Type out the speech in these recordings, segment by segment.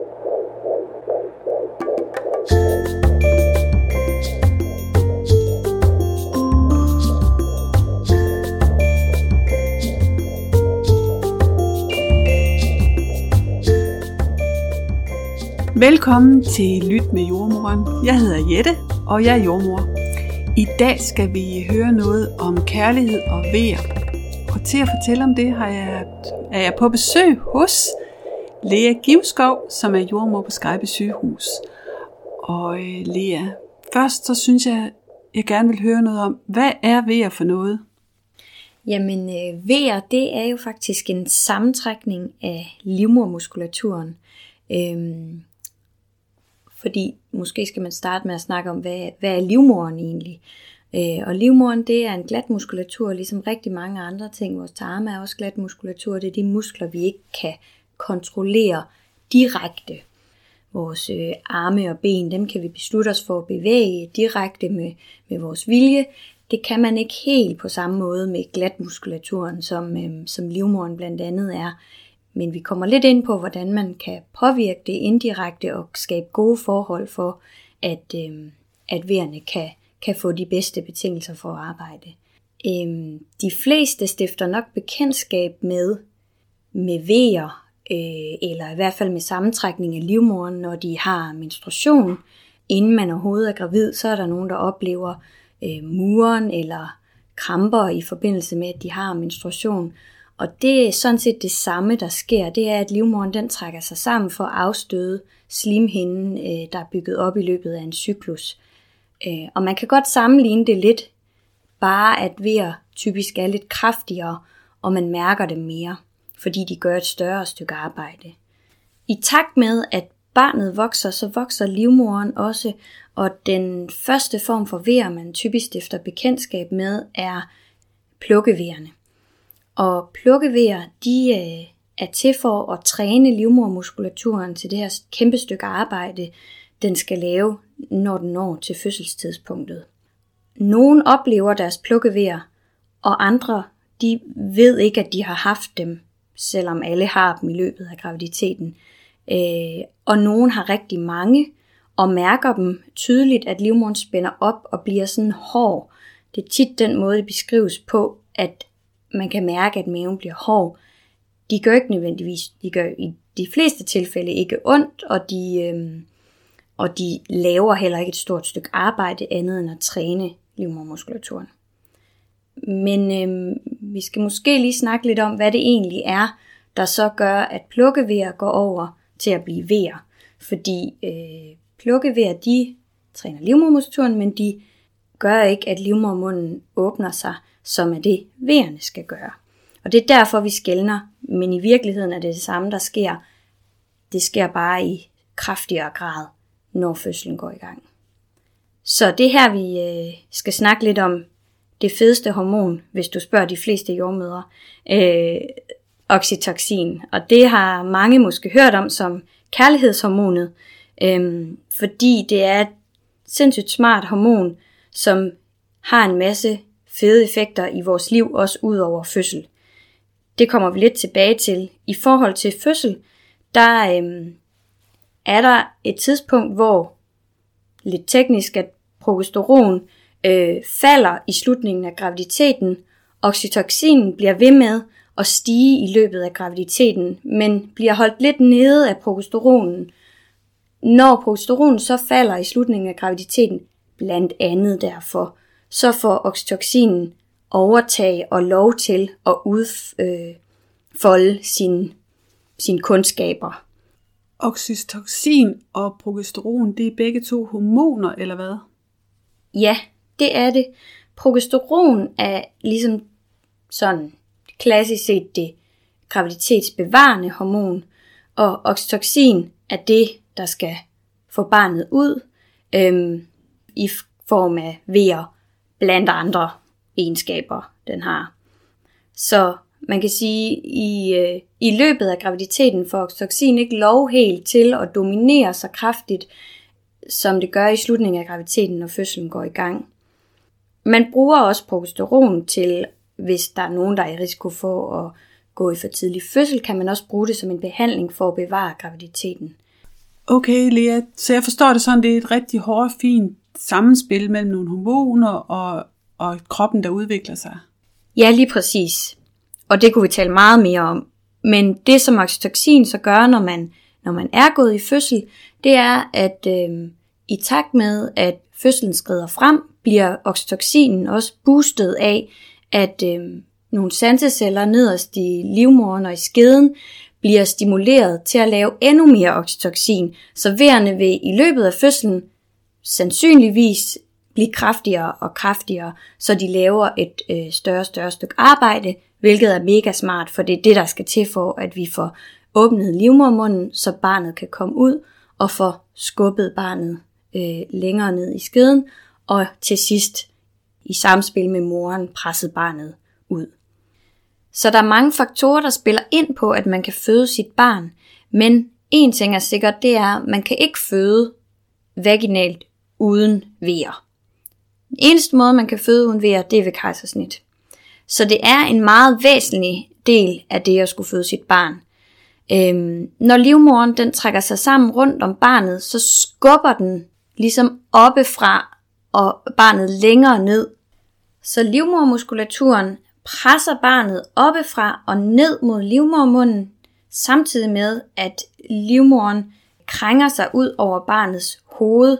Velkommen til Lyt med jordmoren. Jeg hedder Jette, og jeg er jordmor. I dag skal vi høre noget om kærlighed og vejr. Og til at fortælle om det har jeg, er jeg på besøg hos Lea Givskov, som er jordmor på Skype sygehus. Og øh, Lea, først så synes jeg, jeg gerne vil høre noget om, hvad er vejr for noget? Jamen, øh, vejr, det er jo faktisk en sammentrækning af livmormuskulaturen. Øhm, fordi måske skal man starte med at snakke om, hvad, hvad er livmoren egentlig? Øh, og livmoren, det er en glat muskulatur, ligesom rigtig mange andre ting. Vores tarme er også glat muskulatur. Det er de muskler, vi ikke kan kontrollere direkte. Vores øh, arme og ben, dem kan vi beslutte os for at bevæge direkte med, med vores vilje. Det kan man ikke helt på samme måde med glatmuskulaturen, som, øh, som livmoren blandt andet er. Men vi kommer lidt ind på, hvordan man kan påvirke det indirekte og skabe gode forhold for, at, øh, at vejerne kan, kan få de bedste betingelser for at arbejde. Øh, de fleste stifter nok bekendtskab med, med vejer, øh, eller i hvert fald med sammentrækning af livmoderen, når de har menstruation. Inden man overhovedet er gravid, så er der nogen, der oplever øh, muren eller kramper i forbindelse med, at de har menstruation. Og det er sådan set det samme, der sker. Det er, at livmoderen den trækker sig sammen for at afstøde slimhinden, øh, der er bygget op i løbet af en cyklus. Øh, og man kan godt sammenligne det lidt, bare at vejr typisk er lidt kraftigere, og man mærker det mere, fordi de gør et større stykke arbejde. I takt med, at barnet vokser, så vokser livmoderen også, og den første form for vejr, man typisk stifter bekendtskab med, er plukkevejerne. Og plukkevejer, de øh, er til for at træne livmormuskulaturen til det her kæmpe stykke arbejde, den skal lave, når den når til fødselstidspunktet. Nogle oplever deres plukkevejer, og andre de ved ikke, at de har haft dem, selvom alle har dem i løbet af graviditeten. Øh, og nogen har rigtig mange, og mærker dem tydeligt, at livmoderen spænder op og bliver sådan hård. Det er tit den måde, det beskrives på, at man kan mærke, at maven bliver hård. De gør ikke nødvendigvis, de gør i de fleste tilfælde ikke ondt, og de, øh, og de laver heller ikke et stort stykke arbejde andet end at træne livmormuskulaturen. Men øh, vi skal måske lige snakke lidt om, hvad det egentlig er, der så gør, at plukkevejer går over til at blive vejer. Fordi øh, plukkevejer, de træner livmormuskulaturen, men de gør ikke, at livmormunden åbner sig som er det, vejerne skal gøre. Og det er derfor, vi skældner, men i virkeligheden er det det samme, der sker. Det sker bare i kraftigere grad, når fødslen går i gang. Så det her, vi øh, skal snakke lidt om det fedeste hormon, hvis du spørger de fleste jordmødre, øh, oxytocin. Og det har mange måske hørt om som kærlighedshormonet, øh, fordi det er et sindssygt smart hormon, som har en masse fede effekter i vores liv, også ud over fødsel. Det kommer vi lidt tilbage til. I forhold til fødsel, der øh, er der et tidspunkt, hvor lidt teknisk, at progesteron øh, falder i slutningen af graviditeten. Oxytocinen bliver ved med at stige i løbet af graviditeten, men bliver holdt lidt nede af progesteronen. Når progesteronen så falder i slutningen af graviditeten, blandt andet derfor, så får oxytocinen overtag og lov til at udfolde øh, sine sin kundskaber. Oxytocin og progesteron, det er begge to hormoner, eller hvad? Ja, det er det. Progesteron er ligesom sådan klassisk set det graviditetsbevarende hormon, og oxytocin er det, der skal få barnet ud øhm, i form af vejer blandt andre egenskaber, den har. Så man kan sige, i, øh, i løbet af graviditeten får oxytocin ikke lov helt til at dominere så kraftigt, som det gør i slutningen af graviditeten, når fødslen går i gang. Man bruger også progesteron til, hvis der er nogen, der er i risiko for at gå i for tidlig fødsel, kan man også bruge det som en behandling for at bevare graviditeten. Okay, Lea, så jeg forstår det sådan, det er et rigtig hårdt, fint sammenspil mellem nogle hormoner og, og kroppen, der udvikler sig. Ja, lige præcis. Og det kunne vi tale meget mere om. Men det, som oxytocin så gør, når man, når man er gået i fødsel, det er, at øh, i takt med, at fødslen skrider frem, bliver oxytocinen også boostet af, at øh, nogle sanseceller nederst i livmoderen og i skeden bliver stimuleret til at lave endnu mere oxytocin, så vejerne vil i løbet af fødslen sandsynligvis blive kraftigere og kraftigere, så de laver et øh, større og større stykke arbejde, hvilket er mega smart, for det er det, der skal til for, at vi får åbnet livmormunden, så barnet kan komme ud og få skubbet barnet øh, længere ned i skeden, og til sidst i samspil med moren pressede barnet ud. Så der er mange faktorer, der spiller ind på, at man kan føde sit barn, men en ting er sikkert, det er, at man kan ikke føde vaginalt uden vejer. Den eneste måde, man kan føde uden vejer, det er ved kejsersnit. Så det er en meget væsentlig del af det at skulle føde sit barn. Øhm, når livmoren den trækker sig sammen rundt om barnet, så skubber den ligesom oppefra og barnet længere ned. Så livmormuskulaturen presser barnet oppefra og ned mod livmormunden, samtidig med at livmoren krænger sig ud over barnets hoved.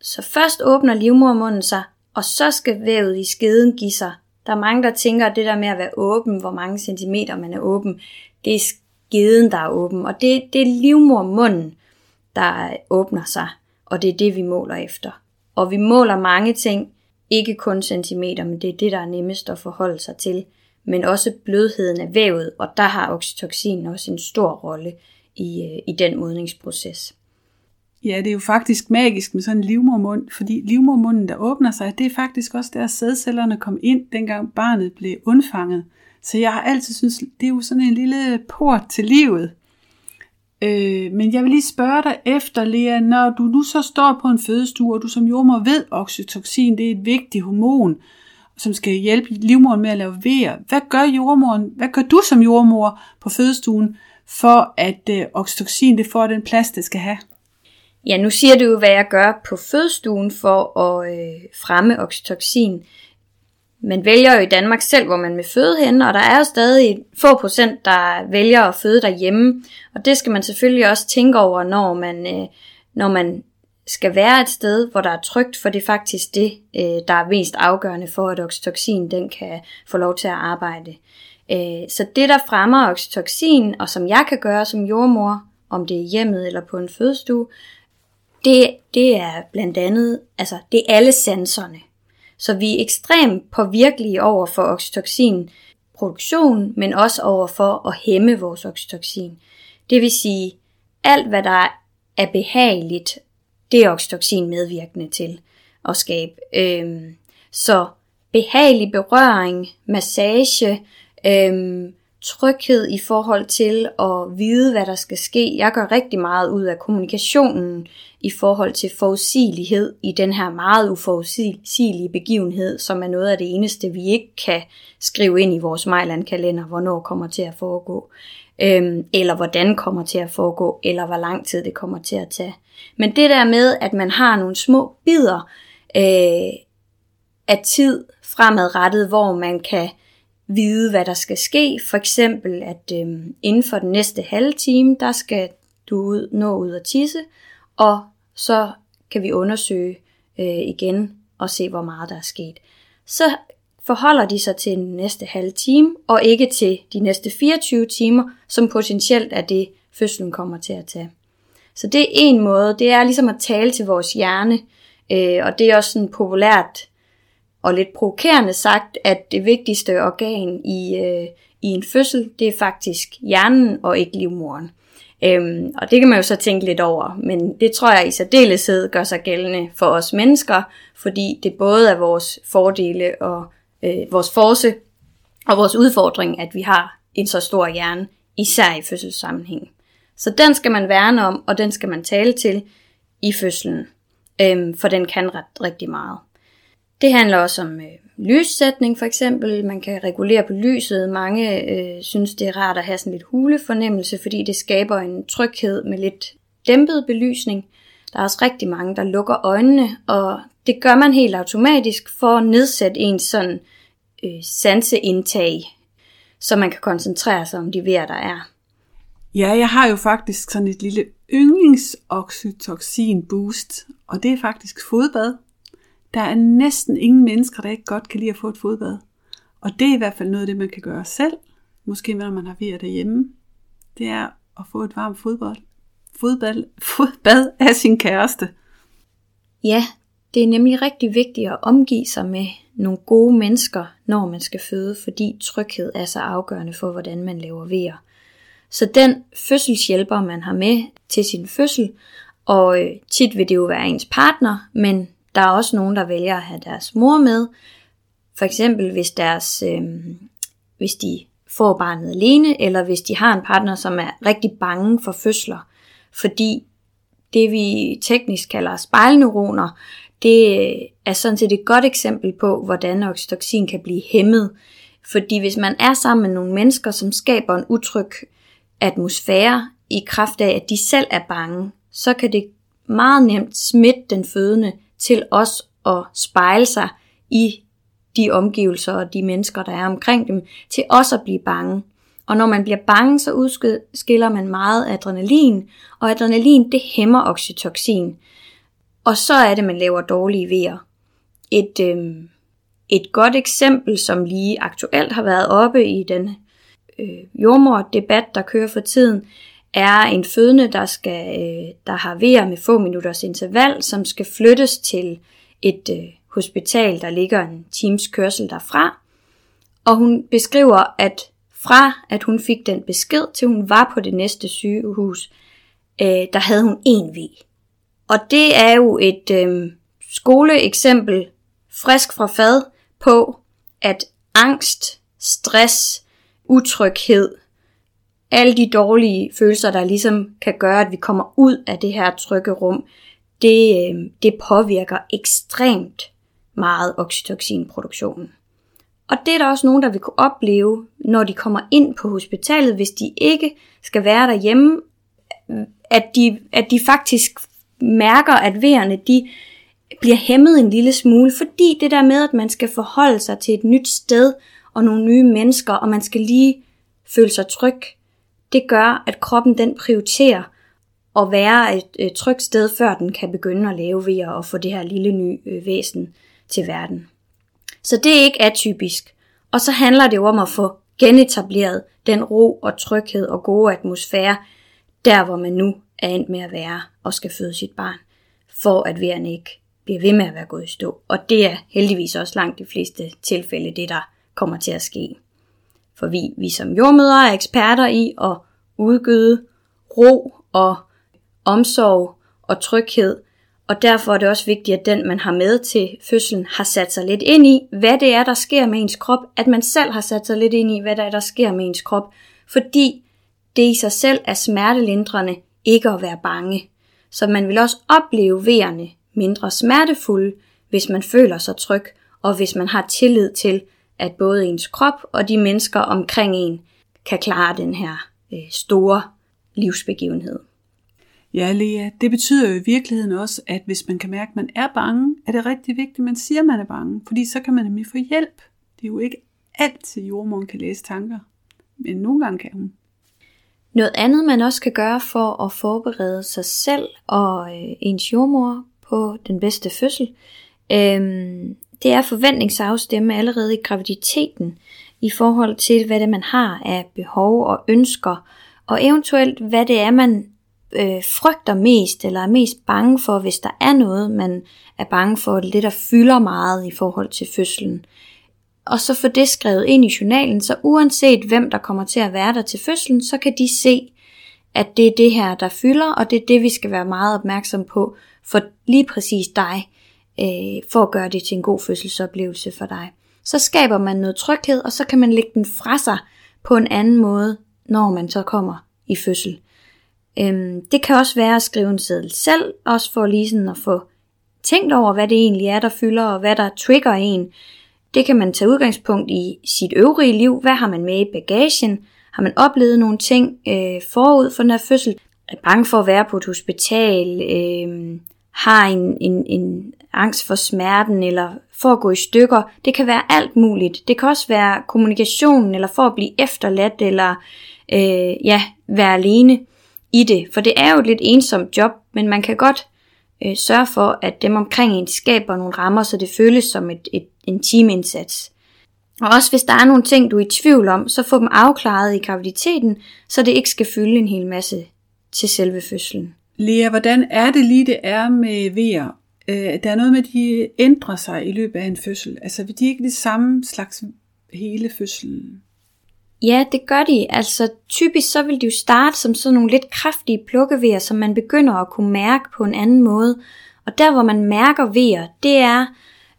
Så først åbner livmormunden sig, og så skal vævet i skeden give sig. Der er mange, der tænker, at det der med at være åben, hvor mange centimeter man er åben, det er skeden, der er åben. Og det, det er livmormunden, der åbner sig, og det er det, vi måler efter. Og vi måler mange ting, ikke kun centimeter, men det er det, der er nemmest at forholde sig til. Men også blødheden af vævet, og der har oxytocin også en stor rolle i, øh, i den modningsproces. Ja, det er jo faktisk magisk med sådan en livmormund, fordi livmormunden, der åbner sig, det er faktisk også der sædcellerne kom ind, dengang barnet blev undfanget. Så jeg har altid synes, det er jo sådan en lille port til livet. Øh, men jeg vil lige spørge dig efter, Lea, når du nu så står på en fødestue, og du som jordmor ved, at oxytocin det er et vigtigt hormon, som skal hjælpe livmoderen med at lave vejer. Hvad gør jordmoren, hvad gør du som jordmor på fødestuen, for at øh, oxytocin det får den plads, det skal have? Ja, nu siger du jo, hvad jeg gør på fødestuen for at øh, fremme oxytocin. Man vælger jo i Danmark selv, hvor man vil føde hen, og der er jo stadig få procent, der vælger at føde derhjemme. Og det skal man selvfølgelig også tænke over, når man, øh, når man skal være et sted, hvor der er trygt, for det er faktisk det, øh, der er mest afgørende for, at oxytocin den kan få lov til at arbejde. Øh, så det, der fremmer oxytocin, og som jeg kan gøre som jordmor, om det er hjemmet eller på en fødestue, det, det er blandt andet, altså det er alle sanserne. Så vi er ekstremt påvirkelige over for oxytocin produktion, men også over for at hæmme vores oxytocin. Det vil sige, alt hvad der er behageligt, det er oxytocin medvirkende til at skabe. Øhm, så behagelig berøring, massage, øhm, tryghed i forhold til at vide, hvad der skal ske. Jeg gør rigtig meget ud af kommunikationen i forhold til forudsigelighed i den her meget uforudsigelige begivenhed, som er noget af det eneste, vi ikke kan skrive ind i vores Mejland-kalender, hvornår kommer til at foregå, øhm, eller hvordan kommer til at foregå, eller hvor lang tid det kommer til at tage. Men det der med, at man har nogle små bidder øh, af tid fremadrettet, hvor man kan vide, hvad der skal ske. For eksempel, at øh, inden for den næste halve time, der skal du ud, nå ud og tisse, og så kan vi undersøge øh, igen og se, hvor meget der er sket. Så forholder de sig til den næste halve time, og ikke til de næste 24 timer, som potentielt er det, fødslen kommer til at tage. Så det er en måde, det er ligesom at tale til vores hjerne, øh, og det er også sådan populært og lidt provokerende sagt, at det vigtigste organ i, øh, i en fødsel, det er faktisk hjernen og ikke livmoren. Øhm, og det kan man jo så tænke lidt over, men det tror jeg i særdeleshed gør sig gældende for os mennesker, fordi det både er vores fordele og øh, vores force og vores udfordring, at vi har en så stor hjerne, især i fødselssammenhæng. Så den skal man værne om, og den skal man tale til i fødslen, øhm, for den kan ret rigtig meget. Det handler også om øh, lyssætning for eksempel. Man kan regulere på lyset. Mange øh, synes, det er rart at have sådan lidt hulefornemmelse, fordi det skaber en tryghed med lidt dæmpet belysning. Der er også rigtig mange, der lukker øjnene, og det gør man helt automatisk for at nedsætte ens sådan øh, sanseindtag, så man kan koncentrere sig om de vejr, der er. Ja, jeg har jo faktisk sådan et lille yndlingsoxytocin boost, og det er faktisk fodbad. Der er næsten ingen mennesker, der ikke godt kan lide at få et fodbad. Og det er i hvert fald noget af det, man kan gøre selv. Måske når man har vejr derhjemme. Det er at få et varmt fodbad, fodbad, fodbad af sin kæreste. Ja, det er nemlig rigtig vigtigt at omgive sig med nogle gode mennesker, når man skal føde, fordi tryghed er så afgørende for, hvordan man laver vejer. Så den fødselshjælper, man har med til sin fødsel, og øh, tit vil det jo være ens partner, men der er også nogen, der vælger at have deres mor med. For eksempel hvis, deres, øh, hvis de får barnet alene, eller hvis de har en partner, som er rigtig bange for fødsler. Fordi det vi teknisk kalder spejlneuroner, det øh, er sådan set et godt eksempel på, hvordan oxytocin kan blive hæmmet. Fordi hvis man er sammen med nogle mennesker, som skaber en utryg atmosfære i kraft af, at de selv er bange, så kan det meget nemt smitte den fødende til os at spejle sig i de omgivelser og de mennesker, der er omkring dem, til også at blive bange. Og når man bliver bange, så udskiller man meget adrenalin, og adrenalin det hæmmer oxytocin. Og så er det, man laver dårlige vejer. Et, øh, et godt eksempel, som lige aktuelt har været oppe i den øh, jordmor-debat, der kører for tiden, er en fødende, der, skal, øh, der har vejer med få minutters interval, som skal flyttes til et øh, hospital, der ligger en times kørsel derfra. Og hun beskriver, at fra at hun fik den besked, til hun var på det næste sygehus, øh, der havde hun en V. Og det er jo et øh, skoleeksempel frisk fra fad på, at angst, stress, utryghed, alle de dårlige følelser, der ligesom kan gøre, at vi kommer ud af det her trygge rum, det, øh, det påvirker ekstremt meget oxytocinproduktionen. Og det er der også nogen, der vil kunne opleve, når de kommer ind på hospitalet, hvis de ikke skal være derhjemme, at de, at de faktisk mærker, at vejerne de bliver hæmmet en lille smule, fordi det der med, at man skal forholde sig til et nyt sted og nogle nye mennesker, og man skal lige føle sig tryg, det gør, at kroppen den prioriterer at være et, et trygt sted, før den kan begynde at lave ved at få det her lille nye øh, væsen til verden. Så det er ikke atypisk. Og så handler det jo om at få genetableret den ro og tryghed og gode atmosfære, der hvor man nu er endt med at være og skal føde sit barn, for at vejerne ikke bliver ved med at være gået i stå. Og det er heldigvis også langt de fleste tilfælde det, der kommer til at ske. For vi, vi som jordmødre er eksperter i at udgyde ro og omsorg og tryghed, og derfor er det også vigtigt, at den, man har med til fødslen, har sat sig lidt ind i, hvad det er, der sker med ens krop, at man selv har sat sig lidt ind i, hvad der er, der sker med ens krop, fordi det i sig selv er smertelindrende ikke at være bange. Så man vil også opleve vejerne mindre smertefulde, hvis man føler sig tryg, og hvis man har tillid til, at både ens krop og de mennesker omkring en kan klare den her øh, store livsbegivenhed. Ja, Lea, det betyder jo i virkeligheden også, at hvis man kan mærke, at man er bange, er det rigtig vigtigt, at man siger, at man er bange, fordi så kan man nemlig få hjælp. Det er jo ikke altid, jordmoren kan læse tanker, men nogle gange kan hun. Noget andet, man også kan gøre for at forberede sig selv og øh, ens jordmor på den bedste fødsel, øh, det er forventningsafstemme allerede i graviditeten i forhold til, hvad det man har af behov og ønsker, og eventuelt hvad det er, man øh, frygter mest, eller er mest bange for, hvis der er noget, man er bange for, det der fylder meget i forhold til fødslen. Og så få det skrevet ind i journalen, så uanset hvem der kommer til at være der til fødslen, så kan de se, at det er det her, der fylder, og det er det, vi skal være meget opmærksom på for lige præcis dig, øh, for at gøre det til en god fødselsoplevelse for dig. Så skaber man noget tryghed, og så kan man lægge den fra sig på en anden måde, når man så kommer i fødsel. Øhm, det kan også være at skrive en seddel selv, også for lige sådan at få tænkt over, hvad det egentlig er, der fylder, og hvad der trigger en. Det kan man tage udgangspunkt i sit øvrige liv. Hvad har man med i bagagen? Har man oplevet nogle ting øh, forud for den her fødsel? er bange for at være på et hospital, øh, har en, en, en angst for smerten, eller for at gå i stykker. Det kan være alt muligt. Det kan også være kommunikationen, eller for at blive efterladt, eller øh, ja, være alene i det. For det er jo et lidt ensomt job, men man kan godt øh, sørge for, at dem omkring en skaber nogle rammer, så det føles som et, et, en teamindsats. Og også hvis der er nogle ting, du er i tvivl om, så få dem afklaret i graviditeten, så det ikke skal fylde en hel masse til selve fødslen. Lea, hvordan er det lige, det er med vejer? Øh, der er noget med, at de ændrer sig i løbet af en fødsel. Altså, vil de ikke det samme slags hele fødslen? Ja, det gør de. Altså typisk så vil de jo starte som sådan nogle lidt kraftige plukkevejer, som man begynder at kunne mærke på en anden måde. Og der hvor man mærker vejer, det er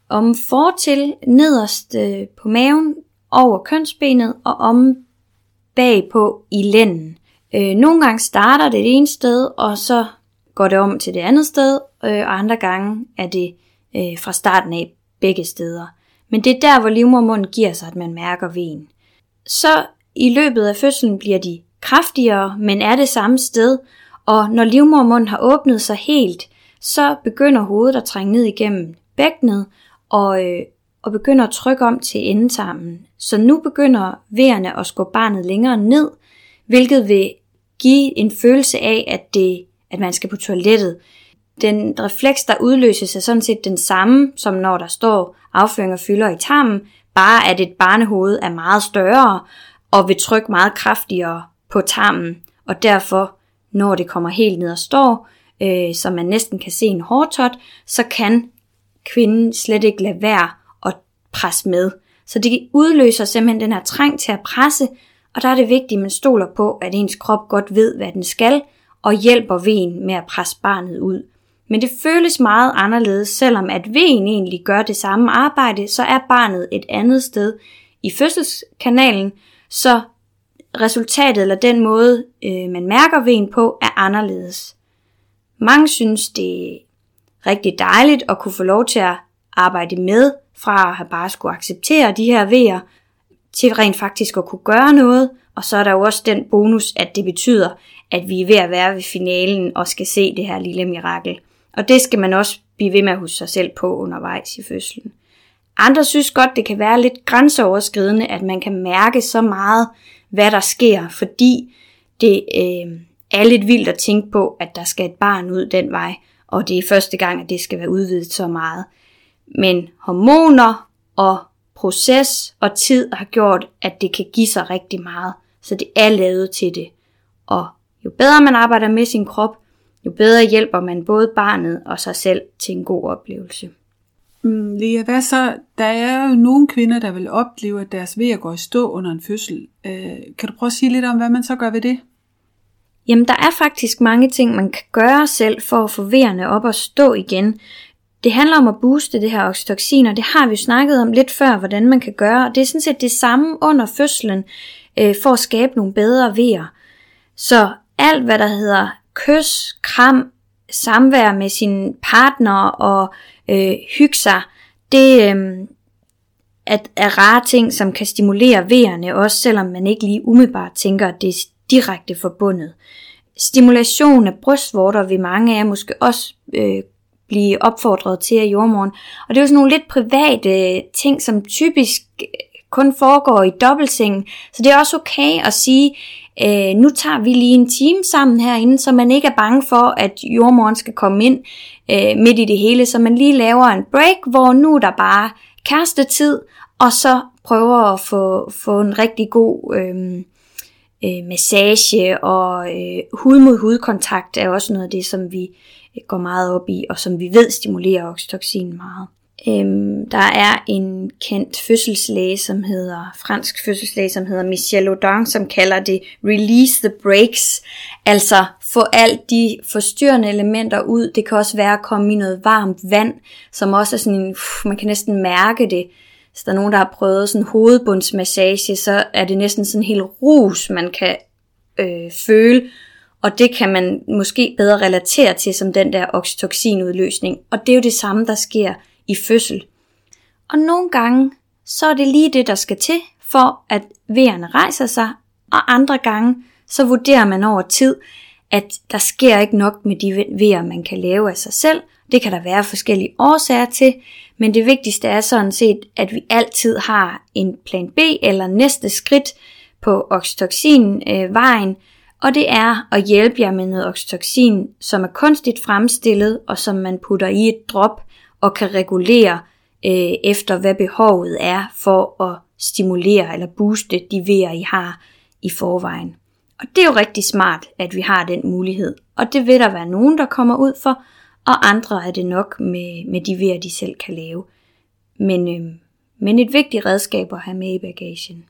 om fortil nederst øh, på maven, over kønsbenet og om bagpå i lænden. Øh, nogle gange starter det det ene sted, og så går det om til det andet sted, øh, og andre gange er det øh, fra starten af begge steder. Men det er der, hvor livmormunden giver sig, at man mærker ven. Så i løbet af fødslen bliver de kraftigere, men er det samme sted, og når livmormunden har åbnet sig helt, så begynder hovedet at trænge ned igennem bækkenet, og, øh, og begynder at trykke om til endetarmen. Så nu begynder vejerne at skubbe barnet længere ned, hvilket vil give en følelse af, at, det, at man skal på toilettet. Den refleks, der udløses, er sådan set den samme, som når der står afføring og fylder i tarmen, bare at et barnehoved er meget større og vil trykke meget kraftigere på tarmen, og derfor, når det kommer helt ned og står, øh, så man næsten kan se en hårtot, så kan kvinden slet ikke lade være at presse med. Så det udløser simpelthen den her trang til at presse, og der er det vigtigt, at man stoler på, at ens krop godt ved, hvad den skal, og hjælper ven med at presse barnet ud. Men det føles meget anderledes, selvom at ven egentlig gør det samme arbejde, så er barnet et andet sted i fødselskanalen, så resultatet eller den måde, øh, man mærker ven på, er anderledes. Mange synes, det er rigtig dejligt at kunne få lov til at arbejde med, fra at have bare skulle acceptere de her vejer, til rent faktisk at kunne gøre noget, og så er der jo også den bonus, at det betyder, at vi er ved at være ved finalen og skal se det her lille mirakel. Og det skal man også blive ved med at huske sig selv på undervejs i fødslen. Andre synes godt, det kan være lidt grænseoverskridende, at man kan mærke så meget, hvad der sker, fordi det øh, er lidt vildt at tænke på, at der skal et barn ud den vej, og det er første gang, at det skal være udvidet så meget. Men hormoner og proces og tid har gjort, at det kan give sig rigtig meget, så det er lavet til det. Og jo bedre man arbejder med sin krop, jo bedre hjælper man både barnet og sig selv til en god oplevelse. Mm, Lea, hvad så? Der er jo nogle kvinder, der vil opleve, at deres vejer går i stå under en fødsel. Øh, kan du prøve at sige lidt om, hvad man så gør ved det? Jamen, der er faktisk mange ting, man kan gøre selv for at få vejerne op og stå igen. Det handler om at booste det her oxytocin, og det har vi jo snakket om lidt før, hvordan man kan gøre. Og det er sådan set det samme under fødslen, øh, for at skabe nogle bedre vejer. Så alt, hvad der hedder kys, kram, samvær med sin partner og øh, hygge sig, det øh, at er rare ting, som kan stimulere vejerne, også selvom man ikke lige umiddelbart tænker, at det er direkte forbundet. Stimulation af brystvorter vil mange af jer måske også øh, blive opfordret til af jordmoren. Og det er jo sådan nogle lidt private øh, ting, som typisk øh, kun foregår i dobbeltsengen. Så det er også okay at sige, øh, nu tager vi lige en time sammen herinde, så man ikke er bange for, at jordmoren skal komme ind øh, midt i det hele, så man lige laver en break, hvor nu er der bare kærestetid, og så prøver at få, få en rigtig god øh, øh, massage, og øh, hud mod hudkontakt er også noget af det, som vi Øh, går meget op i, og som vi ved stimulerer oxytocin meget. Øhm, der er en kendt fødselslæge, som hedder, fransk fødselslæge, som hedder Michel Audin, som kalder det release the brakes, altså få alt de forstyrrende elementer ud. Det kan også være at komme i noget varmt vand, som også er sådan en, uff, man kan næsten mærke det. Hvis der er nogen, der har prøvet sådan hovedbundsmassage, så er det næsten sådan en helt rus, man kan øh, føle, og det kan man måske bedre relatere til som den der oxytocinudløsning. Og det er jo det samme, der sker i fødsel. Og nogle gange, så er det lige det, der skal til, for at vejerne rejser sig, og andre gange, så vurderer man over tid, at der sker ikke nok med de vejer, man kan lave af sig selv. Det kan der være forskellige årsager til, men det vigtigste er sådan set, at vi altid har en plan B eller næste skridt på oxytocin-vejen, øh, og det er at hjælpe jer med noget oxytocin, som er kunstigt fremstillet, og som man putter i et drop og kan regulere øh, efter, hvad behovet er for at stimulere eller booste de vejer, I har i forvejen. Og det er jo rigtig smart, at vi har den mulighed. Og det vil der være nogen, der kommer ud for, og andre er det nok med, med de vejer, de selv kan lave. Men, øh, men et vigtigt redskab at have med i bagagen.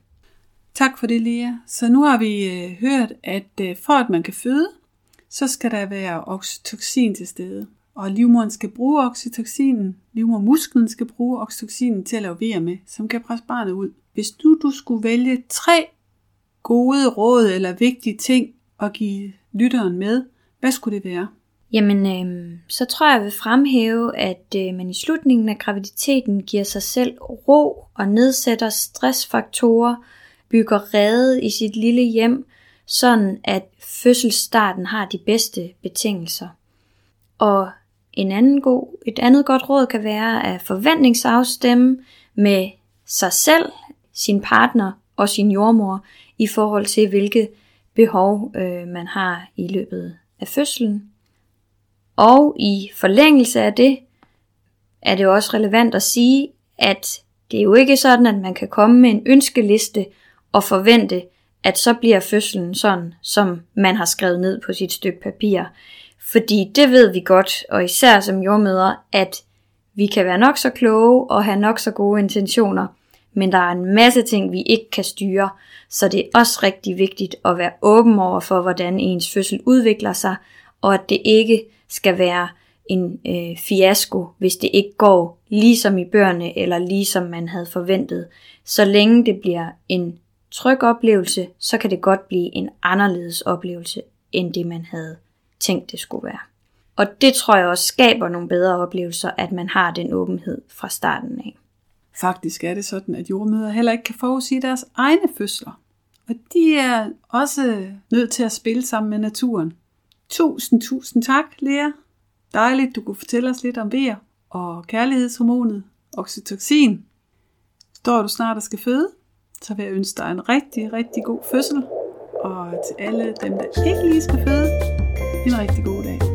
Tak for det, Lea. Så nu har vi øh, hørt, at øh, for at man kan føde, så skal der være oxytocin til stede. Og livmoderen skal bruge oxytocinen, livmormusklen skal bruge oxytocinen til at lave vejer med, som kan presse barnet ud. Hvis nu du skulle vælge tre gode råd eller vigtige ting at give lytteren med, hvad skulle det være? Jamen, øh, så tror jeg, jeg vil fremhæve, at øh, man i slutningen af graviditeten giver sig selv ro og nedsætter stressfaktorer, bygger rede i sit lille hjem, sådan at fødselsstarten har de bedste betingelser. Og en anden god, et andet godt råd kan være at forventningsafstemme med sig selv, sin partner og sin jordmor i forhold til, hvilke behov øh, man har i løbet af fødslen. Og i forlængelse af det, er det også relevant at sige, at det er jo ikke sådan, at man kan komme med en ønskeliste og forvente, at så bliver fødslen sådan, som man har skrevet ned på sit stykke papir. Fordi det ved vi godt, og især som jordmøder, at vi kan være nok så kloge og have nok så gode intentioner, men der er en masse ting, vi ikke kan styre, så det er også rigtig vigtigt at være åben over for, hvordan ens fødsel udvikler sig, og at det ikke skal være en øh, fiasko, hvis det ikke går ligesom i børnene, eller ligesom man havde forventet. Så længe det bliver en tryg oplevelse, så kan det godt blive en anderledes oplevelse, end det man havde tænkt det skulle være. Og det tror jeg også skaber nogle bedre oplevelser, at man har den åbenhed fra starten af. Faktisk er det sådan, at jordmøder heller ikke kan forudsige deres egne fødsler. Og de er også nødt til at spille sammen med naturen. Tusind, tusind tak, Lea. Dejligt, du kunne fortælle os lidt om vejr og kærlighedshormonet, oxytocin. Står du snart og skal føde, så vil jeg ønske dig en rigtig, rigtig god fødsel. Og til alle dem, der ikke lige skal føde, en rigtig god dag.